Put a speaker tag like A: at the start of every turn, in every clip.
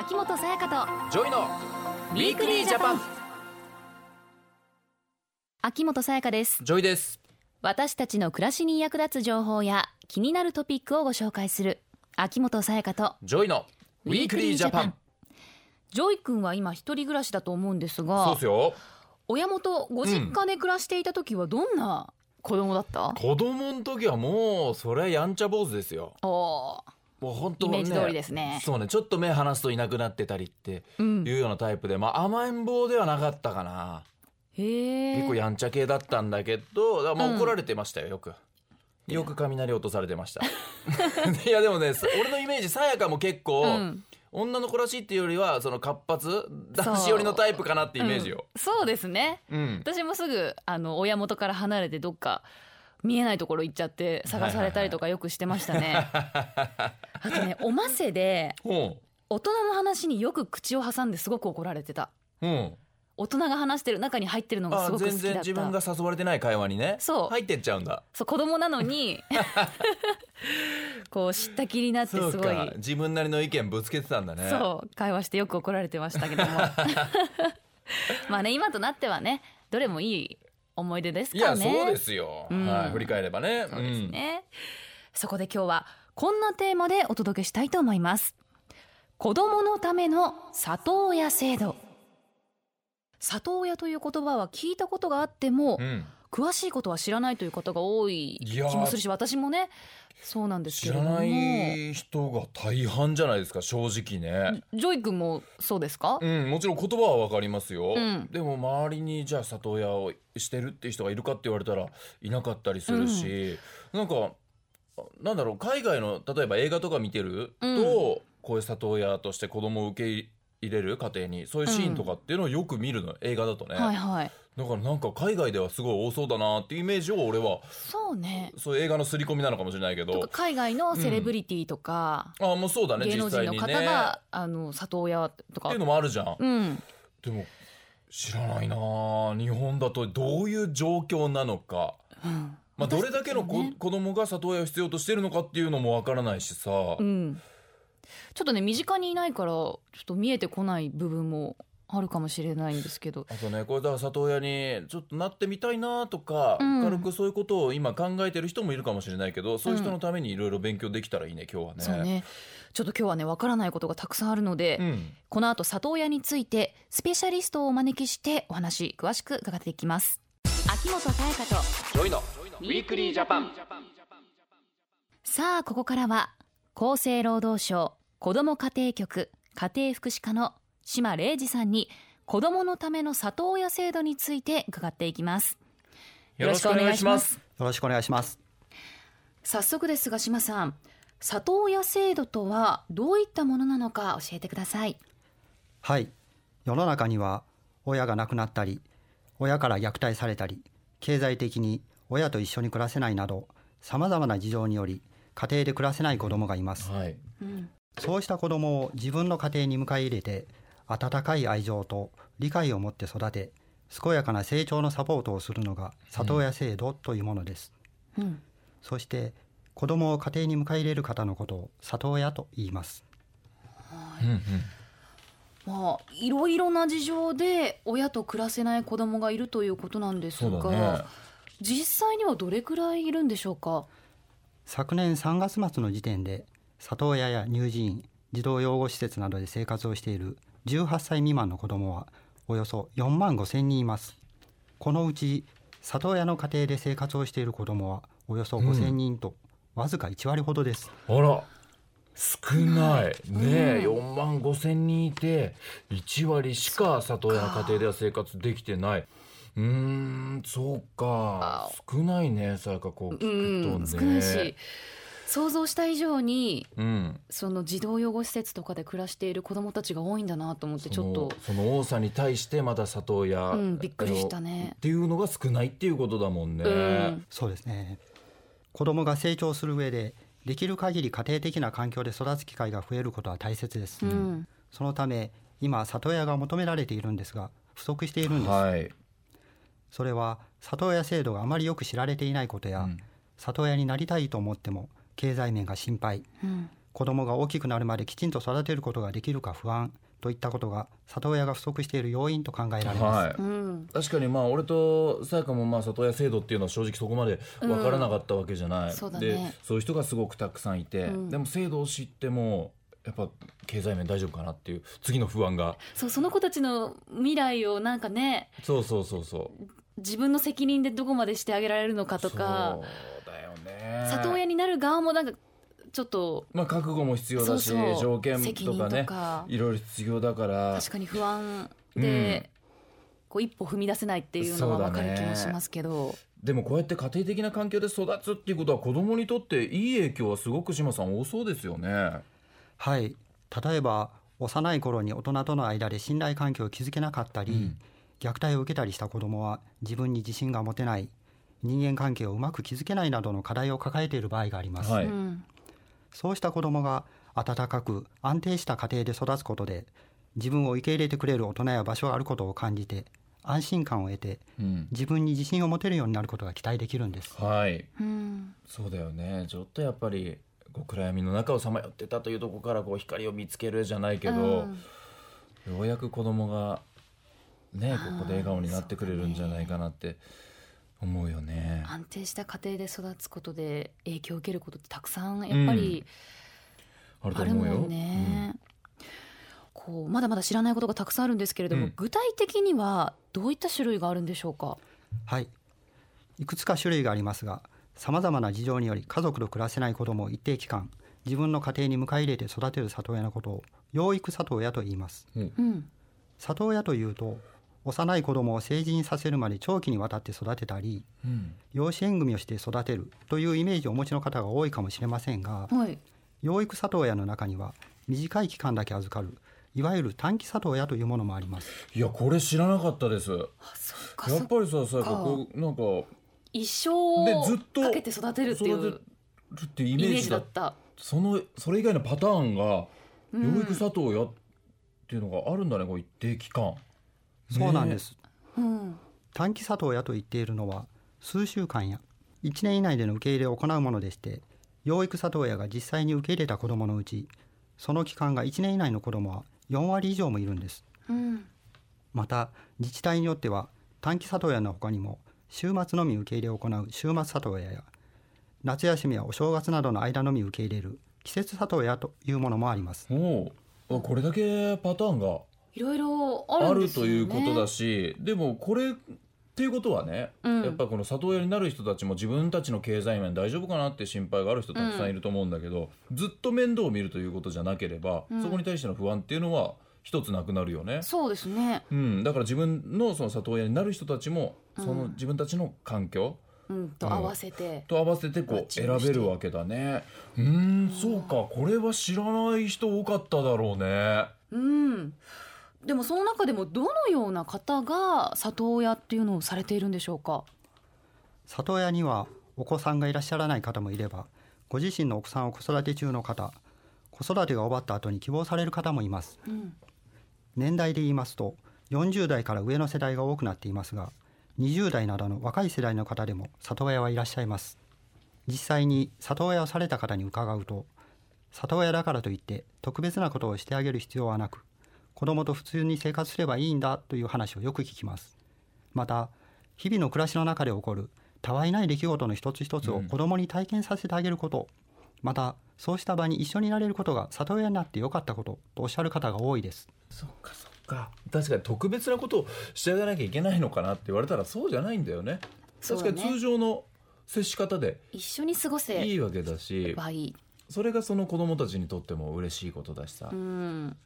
A: 秋元才加と
B: JOYの Weekly Japan。
A: 秋元才加です。
B: JOYです。
A: 私たちの暮らしに役立つ情報や気になるトピックをご紹介する。秋元才加と
B: JOYの
A: Weekly Japan。 JOY君は今一人暮らしだと思うんですが
B: そうですよ。
A: 親元ご実家で暮らしていた時はどんな子供だった、
B: 子供の時はもうそれはやんちゃ坊主ですよ。
A: おー
B: もう本当
A: イメージ通りですね。
B: そうねちょっと目離すといなくなってたりって
A: うん。
B: いうようなタイプで、まあ甘えん坊ではなかったかな、結構やんちゃ系だったんだけどだまあ
A: うん。
B: 怒られてましたよよく。よく雷落とされてました。いやでもね俺のイメージさやかも結構、
A: うん。
B: 女の子らしいっていうよりはその活発男子寄りのタイプかなってイメージよ、
A: うん。そうですね。
B: うん。
A: 私もすぐあの親元から離れてどっか見えないところ行っちゃって探されたりとかよくしてましたね、あとねおませで
B: ほ
A: 大人の話によく口を挟んですごく怒られてた。
B: うう。ん
A: 大人が話してる中に入ってるのがす
B: あ
A: ごく好きだった。
B: 全然自分が誘われてない会話にね。
A: そう。
B: 入ってっちゃうんだ。
A: そう子供なのに こう知った気になってすごい。
B: 自分なりの意見ぶつけてたんだね。
A: そう会話してよく怒られてましたけども。まあね今となってはねどれもいい思い出です
B: い
A: からね
B: やそうですよ、
A: うん。
B: はい、振り返ればね。
A: そうですね、そこで今日はこんなテーマでお届けしたいと思います。子供のための里親制度。里親という言葉は聞いたことがあっても、
B: うん、うん
A: 詳しいことは知らないという方が多い気もするし私もねそうなんですけ
B: 知らない人が大半じゃないですか正直ね。
A: JOY君もそうですか、
B: うん、もちろん言葉はわかりますよ、
A: うん。
B: でも周りにじゃあ里親をしてるっていう人がいるかって言われたらいなかったりするし、なんかなんだろう海外の例えば映画とか見てると、
A: うん。
B: こういう里親として子供を受け入れる家庭にそういうシーンとかっていうのをよく見るの、映画だとね、
A: はいはい
B: だからなんか海外ではすごい多そうだなっていうイメージを俺は。
A: そうね。
B: そういう映画の刷り込みなのかもしれないけど。
A: 海外のセレブリティとか、
B: あもうそうだね
A: 芸能人の方が、あの里親とか。
B: っていうのもあるじゃん、
A: うん。
B: でも知らないなあ日本だとどういう状況なのか、
A: うん。
B: まあ、どれだけの子,、
A: 私たちもね
B: 子供が里親を必要としてるのかっていうのもわからないしさ、
A: うん、ちょっとね身近にいないからちょっと見えてこない部分もあるかもしれないんですけど。
B: あとねこれだから里親にちょっとなってみたいなとか、
A: うん。
B: 軽くそういうことを今考えてる人もいるかもしれないけどそういう人のためにいろいろ勉強できたらいいね今日はね。
A: そうね。ちょっと今日はねわからないことがたくさんあるので、
B: うん、
A: この後里親についてスペシャリストをお招きしてお話詳しく伺っていきます。秋元才加と
B: JOYの Weekly Japan
A: さあここからは厚生労働省子ども家庭局家庭福祉課の島礼二さんに子どものための里親制度について伺っていきます
B: よろしくお願いします。
C: よろしくお願いします。
A: 早速ですが島さん里親制度とはどういったものなのか教えてください
C: はい。世の中には親が亡くなったり、親から虐待されたり、経済的に親と一緒に暮らせないなど、様々な事情により家庭で暮らせない子供がいます。
B: はい、
A: うん
C: そうした子供を自分の家庭に迎え入れて、温かい愛情と理解を持って育て、健やかな成長のサポートをするのが里親制度というものです。
A: うん。
C: そして子供を家庭に迎え入れる方のことを里親と言います。
B: うんうん。
A: まあいろいろな事情で親と暮らせない子供がいるということなんですが、
B: だね。
A: 実際にはどれくらいいるんでしょうか？
C: 昨年3月末の時点で里親や乳児院児童養護施設などで生活をしている18歳未満の子どもはおよそ4万5千人います。このうち里親の家庭で生活をしている子どもはおよそ5千人と、わずか1割ほどです。
B: あら。少ない。ねえ、4万5千人いて1割しか里親の家庭では生活できてない。うーんそうか。少ないねさやかこう聞くと
A: うん
B: ね
A: 少ないし想像した以上に
B: うん。
A: その児童養護施設とかで暮らしている子どもたちが多いんだなと思ってちょっと。
B: そのその多さに対してまだ里親、
A: うんびっくりしたね。
B: っていうのが少ないっていうことだもんね、
A: うん。
C: そうですね。子どもが成長する上でできる限り家庭的な環境で育つ機会が増えることは大切です、
A: うん。
C: そのため今里親が求められているんですが不足しているんです、
B: はい、
C: それは里親制度があまりよく知られていないことや、
B: うん。
C: 里親になりたいと思っても経済面が心配。
A: うん。
C: 子供が大きくなるまできちんと育てることができるか不安といったことが里親が不足している要因と考えられます、
B: はい。
A: うん。
B: 確かにまあ俺とさやかもまあ里親制度っていうのは正直そこまで分からなかったわけじゃない、
A: そうだね。
B: でそういう人がすごくたくさんいて、
A: うん。
B: でも制度を知ってもやっぱ経済面大丈夫かなっていう次の不安が。
A: そうその子たちの未来をなんかね
B: そうそうそうそう。
A: 自分の責任でどこまでしてあげられるのかとか。
B: そうだよね。
A: 里親になる側もなんかちょっと
B: まあ覚悟も必要だし
A: そうそう。
B: 条件
A: 責任
B: とかね
A: とか。
B: いろいろ必要だから。
A: 確かに不安で、こう一歩踏み出せないっていうのは分かる気もしますけど、
B: でもこうやって家庭的な環境で育つっていうことは子供にとっていい影響はすごく島さん多そうですよね。
C: はい。例えば幼い頃に大人との間で信頼関係を築けなかったり、
B: うん。
C: 虐待を受けたりした子どもは自分に自信が持てない人間関係をうまく築けないなどの課題を抱えている場合があります、
B: はい。
A: うん。
C: そうした子どもが温かく安定した家庭で育つことで自分を受け入れてくれる大人や場所があることを感じて安心感を得て
B: うん。
C: 自分に自信を持てるようになることが期待できるんです。
B: はい。
A: うん。
B: そうだよね。ちょっとやっぱりこう暗闇の中をさまよってたというところからこう光を見つけるじゃないけど、
A: うん。
B: ようやく子供がねここで笑顔になってくれるんじゃないかなって思うよね。
A: 安定した家庭で育つことで影響を受けることってたくさんやっぱり
B: あると
A: ある
B: 思うよ。
A: もんね。こうまだまだ知らないことがたくさんあるんですけれども、
B: うん
A: 具体的にはどういった種類があるんでしょうか？
C: はいいくつか種類がありますがさまざまな事情により家族と暮らせない子どもを一定期間自分の家庭に迎え入れて育てる里親のことを養育里親と言います
B: うん
A: うん
C: 里親というと幼い子どもを成人させるまで長期にわたって育てたり
B: うん
C: 養子縁組をして育てるというイメージをお持ちの方が多いかもしれませんが
A: はい。
C: 養育里親の中には短い期間だけ預かるいわゆる短期里親というものもあります
B: いやこれ知らなかったです。やっぱりささこうなんか
A: 一生
B: でずっと
A: かけて育てるっていう
B: ってイ
A: イメー
B: ジだ
A: った。
B: そのそれ以外のパターンが
A: うん
B: 養育里親っていうのがあるんだねこう一定期間。
C: そうなんです、
A: うん。
C: 短期里親と言っているのは数週間や1年以内での受け入れを行うものでして養育里親が実際に受け入れた子どものうちその期間が1年以内の子どもは4割以上もいるんです
A: うん。
C: また自治体によっては短期里親の他にも週末のみ受け入れを行う週末里親や夏休みやお正月などの間のみ受け入れる季節里親というものもあります
B: おこれだけパターンが
A: いろいろあ
B: ある
A: ね。
B: ということだし、でもこれっていうことはね、
A: うん
B: やっぱこの里親になる人たちも自分たちの経済面大丈夫かなって心配がある人たくさんいると思うんだけど、ずっと面倒を見るということじゃなければ、
A: うん
B: そこに対しての不安っていうのは一つなくなるよね。
A: そうですね。
B: うん、だから自分のその里親になる人たちも
A: うん
B: その自分たちの環境
A: うんと合わせて。
B: と合わせてこう選べるわけだね。うーんそうかこれは知らない人多かっただろうね。
A: うん。でもその中でもどのような方が里親っていうのをされているんでしょうか？
C: 里親にはお子さんがいらっしゃらない方もいればご自身のお子さんを子育て中の方子育てが終わった後に希望される方もいます
A: うん。
C: 年代で言いますと40代から上の世代が多くなっていますが20代などの若い世代の方でも里親はいらっしゃいます実際に里親をされた方に伺うと里親だからといって特別なことをしてあげる必要はなく子供と普通に生活すればいいんだという話をよく聞きます。また日々の暮らしの中で起こるたわいない出来事の一つ一つを
B: うん。
C: 子供に体験させてあげること、またそうした場に一緒になれることが里親になってよかったこととおっしゃる方が多いです。
B: そっかそっか。確かに特別なことをしてあげなきゃいけないのかなって言われたらそうじゃないんだよね。確かに通常の接し方で
A: 一緒に過ごせ
B: いいわけだし。それがその子供たちにとっても嬉しいことだしさ、
A: うん。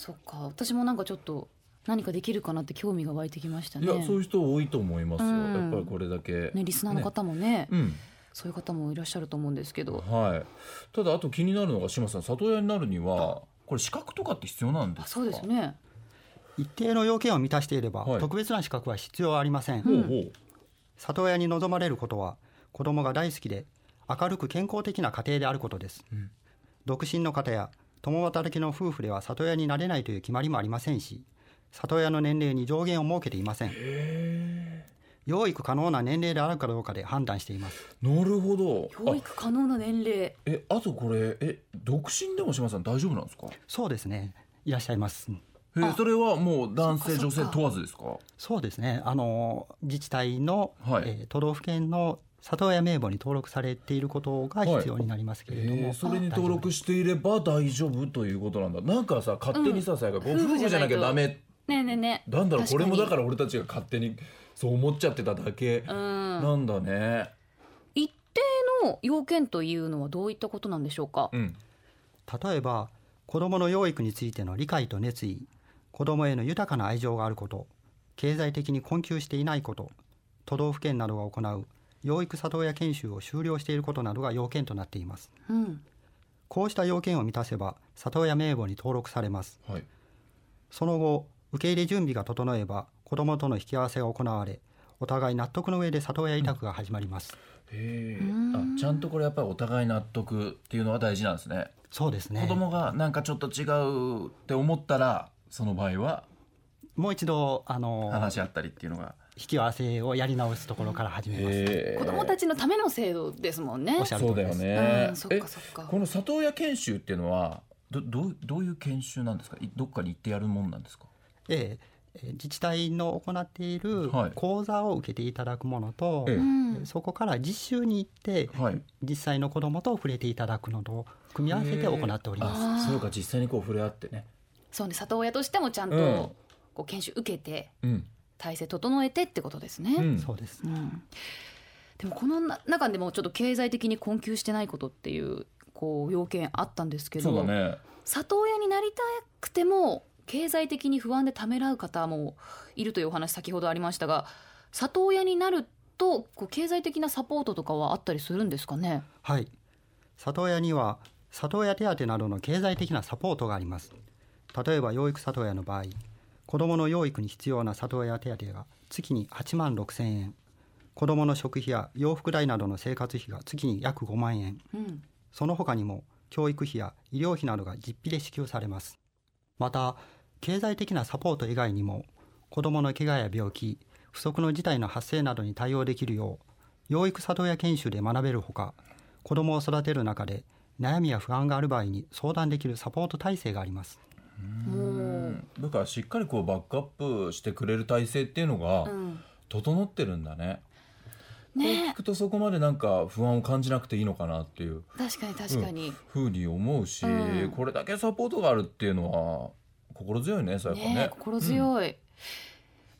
A: そっか。私もなんかちょっと何かできるかなって興味が湧いてきましたね。
B: いやそういう人多いと思いますよ、
A: うん。
B: やっぱりこれだけ、
A: ねリスナーの方もね。
B: うん。
A: そういう方もいらっしゃると思うんですけど。
B: はい。ただあと気になるのが島さん里親になるにはこれ資格とかって必要なんですか？
A: あそうですね。
C: 一定の要件を満たしていれば、
B: はい。
C: 特別な資格は必要ありません、
B: ほうほう。
C: 里親に望まれることは子供が大好きで明るく健康的な家庭であることです、
B: うん。
C: 独身の方や共働きの夫婦では里親になれないという決まりもありませんし里親の年齢に上限を設けていません。養育可能な年齢であるかどうかで判断しています。
B: なるほど。
A: 教育可能な年齢。
B: えあとこれえ独身でも島さん大丈夫なんですか？
C: そうですね。いらっしゃいます。
B: え
A: あ
B: それはもう男性女性問わずですか？
C: そうですね。あの自治体の、
B: はい。
C: えー都道府県の里親名簿に登録されていることが必要になりますけれども、
B: えーそれに登録していれば大丈夫ということなんだ。なんかさ勝手にさ、さやかご夫婦じゃなきゃダメ。
A: ねえねえねえ
B: なんだろうこれもだから
A: ら
B: 俺たちが勝手にそう思っちゃってただけ。
A: うん。
B: なんだね。
A: 一定の要件というのはどういったことなんでしょうか？
B: うん。
C: 例えば子どもの養育についての理解と熱意。子どもへの豊かな愛情があること。経済的に困窮していないこと。都道府県などが行う養育里親研修を修了していることなどが要件となっています。
A: うん。
C: こうした要件を満たせば里親名簿に登録されます。
B: はい。
C: その後受け入れ準備が整えば子どもとの引き合わせが行われお互い納得の上で里親委託が始まります、
A: うん。
B: あちゃんとこれやっぱりお互い納得っていうのは大事なんですね。
C: そうですね。
B: 子供がなんかちょっと違うって思ったらその場合は？
C: もう一度あの
B: 話し合ったりっていうのが
C: 引き合わせをやり直すところから始めます、
B: へえ
A: 子供たちのための制度ですもんね。
C: おっしゃる
B: そうだよね。
A: うんそっかそっか。
B: えこの里親研修っていうのはどどうどういう研修なんですか？いどっかに行ってやるもんなんですか？
C: えええー自治体の行っている
B: はい。
C: 講座を受けていただくものと、
B: ええ。
A: うん。
C: そこから実習に行って、
B: はい。
C: 実際の子どもと触れていただくのと組み合わせて行っております。
B: そうか実際にこう触れ合ってね。
A: そうね里親としてもちゃんと、
B: うん。
A: こう研修受けて
B: うん
A: 体制整えてってことですね、
B: うん
C: そうです。
A: うんでもこのな中でもちょっと経済的に困窮してないことっていうこう要件あったんですけど
B: そうだね
A: 里親になりたくても経済的に不安でためらう方もいるというお話先ほどありましたが里親になるとこう経済的なサポートとかはあったりするんですかね？
C: はい。里親には里親手当などの経済的なサポートがあります。例えば養育里親の場合、子どもの養育に必要な里親手当が月に8万6千円、子どもの食費や洋服代などの生活費が月に約5万円、
A: うん
C: その他にも教育費や医療費などが実費で支給されます。また、経済的なサポート以外にも、子どもの怪我や病気、不測の事態の発生などに対応できるよう、養育里親研修で学べるほか、子どもを育てる中で悩みや不安がある場合に相談できるサポート体制があります。
B: だからしっかりこうバックアップしてくれる体制っていうのが
A: うん。
B: 整ってるんだね、こう
A: ね
B: 聞くとそこまでなんか不安を感じなくていいのかなっていう。
A: 確かに確かに、
B: ふうに思うし、
A: うん。
B: これだけサポートがあるっていうのは心強いねそうやっぱね。
A: ね心強い、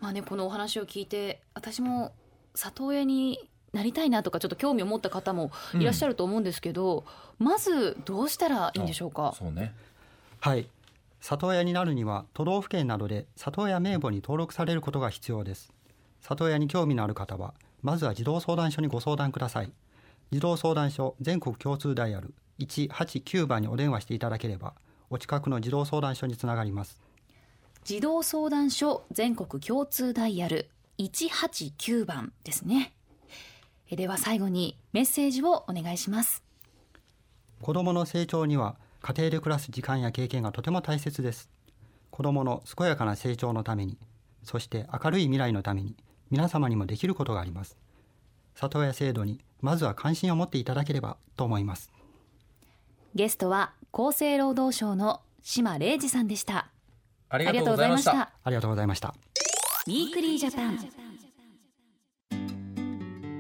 A: まあねこのお話を聞いて私も里親になりたいなとかちょっと興味を持った方もいらっしゃると思うんですけど、まずどうしたらいいんでしょうか？
B: そうね。
C: はい。里親になるには都道府県などで里親名簿に登録されることが必要です。里親に興味のある方は、まずは児童相談所にご相談ください。児童相談所全国共通ダイヤル189番にお電話していただければ、お近くの児童相談所につながります。
A: 児童相談所全国共通ダイヤル189番ですねえでは最後にメッセージをお願いします
C: 子どもの成長には家庭で暮らす時間や経験がとても大切です。子どもの健やかな成長のためにそして明るい未来のために皆様にもできることがあります。里親制度にまずは関心を持っていただければと思います。
A: ゲストは厚生労働省の島玲二さんでした。
B: あり
A: ありがとうございました。
C: ありがとうございました。
A: Weekly Japan。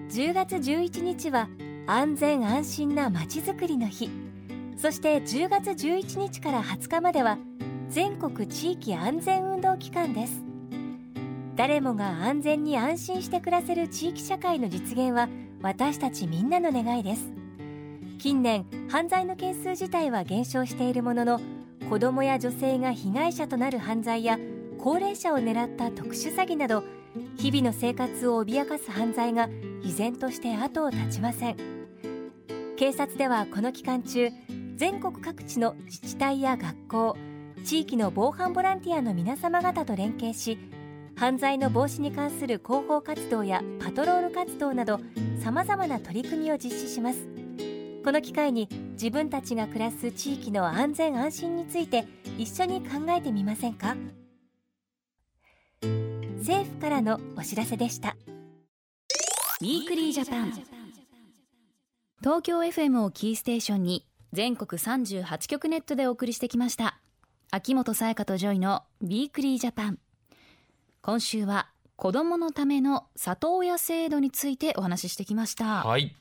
D: 10月11日は安全安心なまちづくりの日そして10月11日から20日までは全国地域安全運動期間です。誰もが安全に安心して暮らせる地域社会の実現は私たちみんなの願いです。近年犯罪の件数自体は減少しているものの子どもや女性が被害者となる犯罪や高齢者を狙った特殊詐欺など日々の生活を脅かす犯罪が依然として後を絶ちません。警察ではこの期間中全国各地の自治体や学校地域の防犯ボランティアの皆様方と連携し犯罪の防止に関する広報活動やパトロール活動などさまざまな取り組みを実施します。この機会に自分たちが暮らす地域の安全安心について一緒に考えてみませんか？政府からのお知らせでした。
A: Weekly Japan東京 FM をキーステーションに全国38局ネットでお送りしてきました。秋元才加と JOYの Weekly Japan。今週は子供のための里親制度についてお話ししてきました、
B: はい。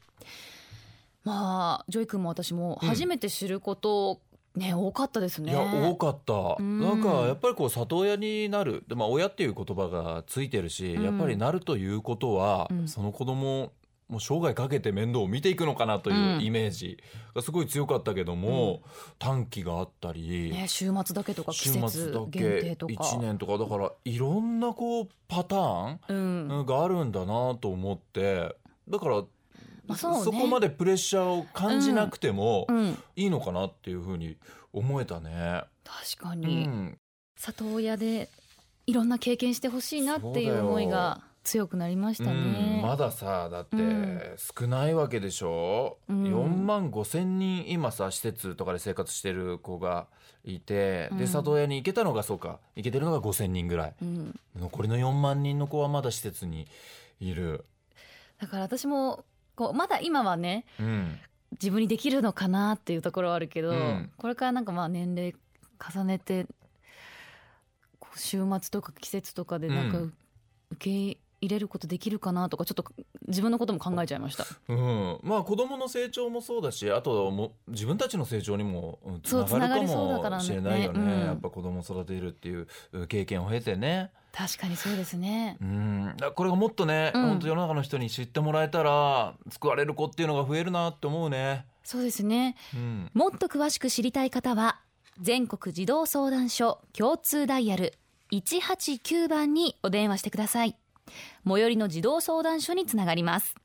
A: まあ JOY君も私も初めて知ること、ね多かったですね。
B: いや多かった、
A: ん。
B: なんかやっぱりこう里親になる。で、まあ、親っていう言葉がついてるし、
A: うん
B: やっぱりなるということは、
A: うん。
B: その子供もう生涯かけて面倒を見ていくのかなといううん。イメージがすごい強かったけども、短期があったり、
A: ね週末だけとか季
B: 週末
A: 節
B: だ
A: 限
B: け
A: 定とか。
B: 1年とかだからいろんなこうパターン
A: うん。
B: があるんだなと思ってだから、
A: まあそうね。
B: こまでプレッシャーを感じなくても
A: うん。
B: いいのかなっていうふうに思えたね。う
A: 確かに、
B: ん。
A: 里親でいろんな経験してほしいなっていう思いが強くなりましたね。
B: うん、まださだって
A: うん。
B: 少ないわけでしょ、
A: うん。
B: 4万5千人今さ施設とかで生活してる子がいて、
A: うん。
B: で里親に行けたのがそうか。行けてるのが5千人ぐらい。
A: うん、
B: 残りの4万人の子はまだ施設にいる、
A: だから私もこうまだ今はね
B: うん、
A: 自分にできるのかなっていうところはあるけど、
B: うん。
A: これからなんかまあ年齢重ねて週末とか季節とかでなんか
B: うん。
A: 受け入れることできるかなとかちょっと自分のことも考えちゃいました。
B: うん、まあ子供の成長もそうだしあとも自分たちの成長にもうんつながるかもしれないよね
A: うん
B: やっぱ子供育てるっていううん経験を経てね。
A: 確かにそうですね。
B: うん、これがもっとね、
A: うん
B: 本当世の中の人に知ってもらえたら救われる子っていうのが増えるなって思うね。
A: そうですね。
B: うん、
A: もっと詳しく知りたい方は全国児童相談所共通ダイヤル189番にお電話してください最寄りの児童相談所につながります。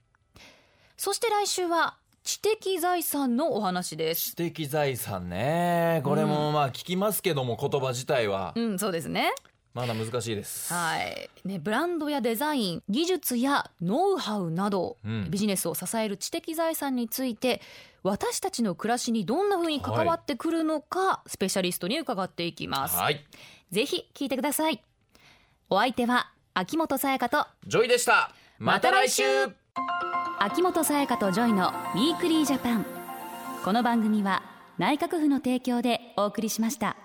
A: そして来週は知的財産のお話です。
B: 知的財産ね。これもまあ聞きますけども言葉自体は。
A: うんそうですね。
B: まだ難しいです。
A: はい。ねブランドやデザイン技術やノウハウなど、
B: うん。
A: ビジネスを支える知的財産について私たちの暮らしにどんな風に関わってくるのか、スペシャリストに伺っていきます。
B: はい、
A: ぜひ聞いてください。お相手は秋元才加と
B: JOYでした。また来週。
A: 秋元才加とジョイのウィークリージャパンこの番組は内閣府の提供でお送りしました